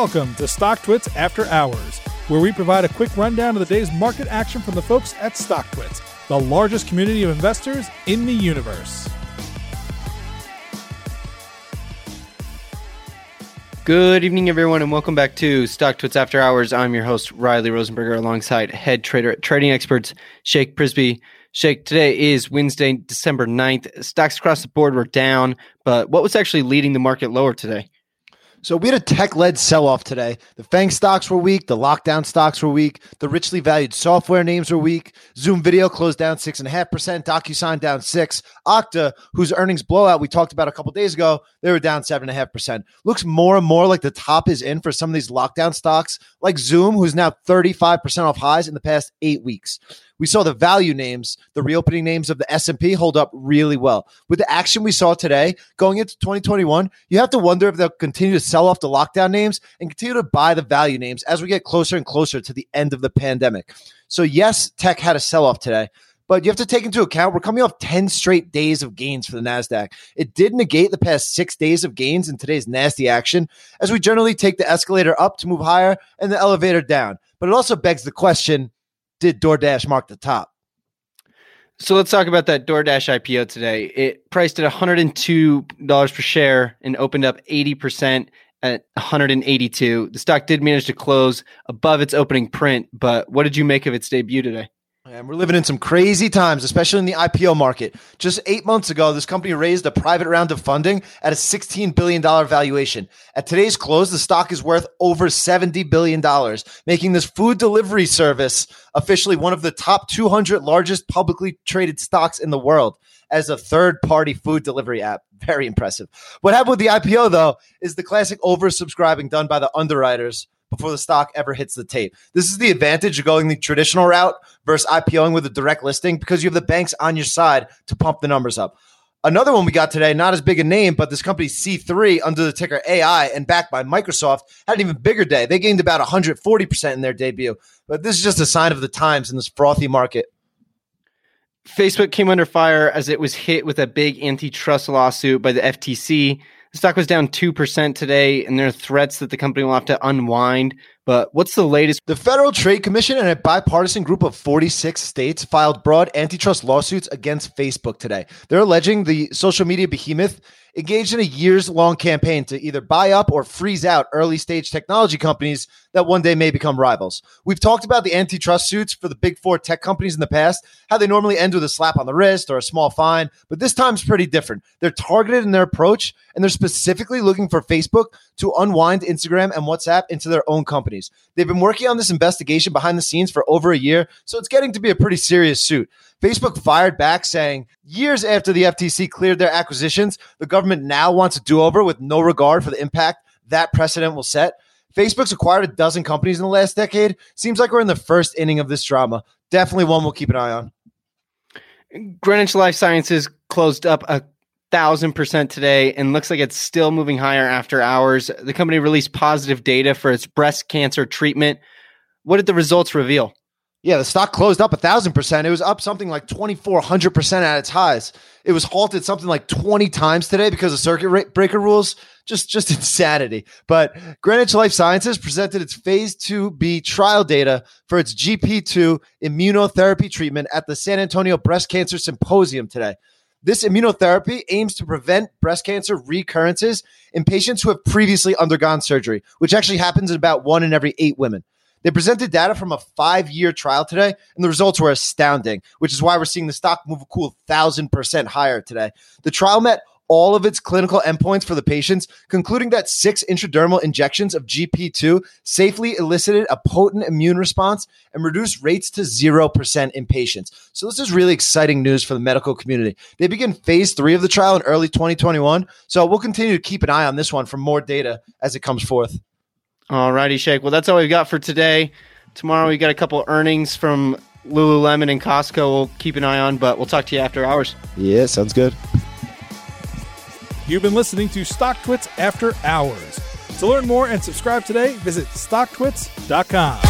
Welcome to StockTwits After Hours, where we provide a quick rundown of the day's market action from the folks at StockTwits, the largest community of investors in the universe. Good evening, everyone, and welcome back to StockTwits After Hours. I'm your host, Riley Rosenberger, alongside head trader at Trading Experts, Shake Prisby. Shake, today is Wednesday, December 9th. Stocks across the board were down, but what was actually leading the market lower today? So we had a tech led sell off today. The FANG stocks were weak. The lockdown stocks were weak. The richly valued software names were weak. Zoom Video closed down 6.5%. DocuSign down 6 Okta, whose earnings blowout we talked about a couple days ago, they were down 7.5%. Looks more and more like the top is in for some of these lockdown stocks, like Zoom, who's now 35% off highs in the past eight weeks we saw the value names, the reopening names of the S&P hold up really well. With the action we saw today going into 2021, you have to wonder if they'll continue to sell off the lockdown names and continue to buy the value names as we get closer and closer to the end of the pandemic. So yes, tech had a sell off today. But you have to take into account we're coming off 10 straight days of gains for the NASDAQ. It did negate the past six days of gains in today's nasty action, as we generally take the escalator up to move higher and the elevator down. But it also begs the question did DoorDash mark the top? So let's talk about that DoorDash IPO today. It priced at $102 per share and opened up 80% at 182. The stock did manage to close above its opening print, but what did you make of its debut today? And we're living in some crazy times, especially in the IPO market. Just eight months ago, this company raised a private round of funding at a $16 billion valuation. At today's close, the stock is worth over $70 billion, making this food delivery service officially one of the top 200 largest publicly traded stocks in the world as a third party food delivery app. Very impressive. What happened with the IPO, though, is the classic oversubscribing done by the underwriters before the stock ever hits the tape. This is the advantage of going the traditional route versus IPOing with a direct listing because you have the banks on your side to pump the numbers up. Another one we got today, not as big a name, but this company C3 under the ticker AI and backed by Microsoft had an even bigger day. They gained about 140% in their debut. But this is just a sign of the times in this frothy market. Facebook came under fire as it was hit with a big antitrust lawsuit by the FTC. The stock was down 2% today, and there are threats that the company will have to unwind. But what's the latest? The Federal Trade Commission and a bipartisan group of 46 states filed broad antitrust lawsuits against Facebook today. They're alleging the social media behemoth engaged in a years long campaign to either buy up or freeze out early stage technology companies that one day may become rivals. We've talked about the antitrust suits for the big four tech companies in the past, how they normally end with a slap on the wrist or a small fine, but this time's pretty different. They're targeted in their approach and they're specifically looking for Facebook to unwind Instagram and WhatsApp into their own companies. They've been working on this investigation behind the scenes for over a year, so it's getting to be a pretty serious suit. Facebook fired back saying, years after the FTC cleared their acquisitions, the government now wants a do over with no regard for the impact that precedent will set. Facebook's acquired a dozen companies in the last decade. Seems like we're in the first inning of this drama. Definitely one we'll keep an eye on. Greenwich Life Sciences closed up a thousand percent today and looks like it's still moving higher after hours. The company released positive data for its breast cancer treatment. What did the results reveal? Yeah, the stock closed up a thousand percent. It was up something like twenty four hundred percent at its highs. It was halted something like twenty times today because of circuit breaker rules. Just, just insanity. But Greenwich Life Sciences presented its phase two B trial data for its GP two immunotherapy treatment at the San Antonio Breast Cancer Symposium today. This immunotherapy aims to prevent breast cancer recurrences in patients who have previously undergone surgery, which actually happens in about one in every eight women. They presented data from a five year trial today, and the results were astounding, which is why we're seeing the stock move a cool thousand percent higher today. The trial met all of its clinical endpoints for the patients, concluding that six intradermal injections of GP2 safely elicited a potent immune response and reduced rates to 0% in patients. So, this is really exciting news for the medical community. They begin phase three of the trial in early 2021. So, we'll continue to keep an eye on this one for more data as it comes forth. All righty, Shake. Well, that's all we've got for today. Tomorrow we got a couple earnings from Lululemon and Costco. We'll keep an eye on, but we'll talk to you after hours. Yeah, sounds good. You've been listening to StockTwits After Hours. To learn more and subscribe today, visit StockTwits.com.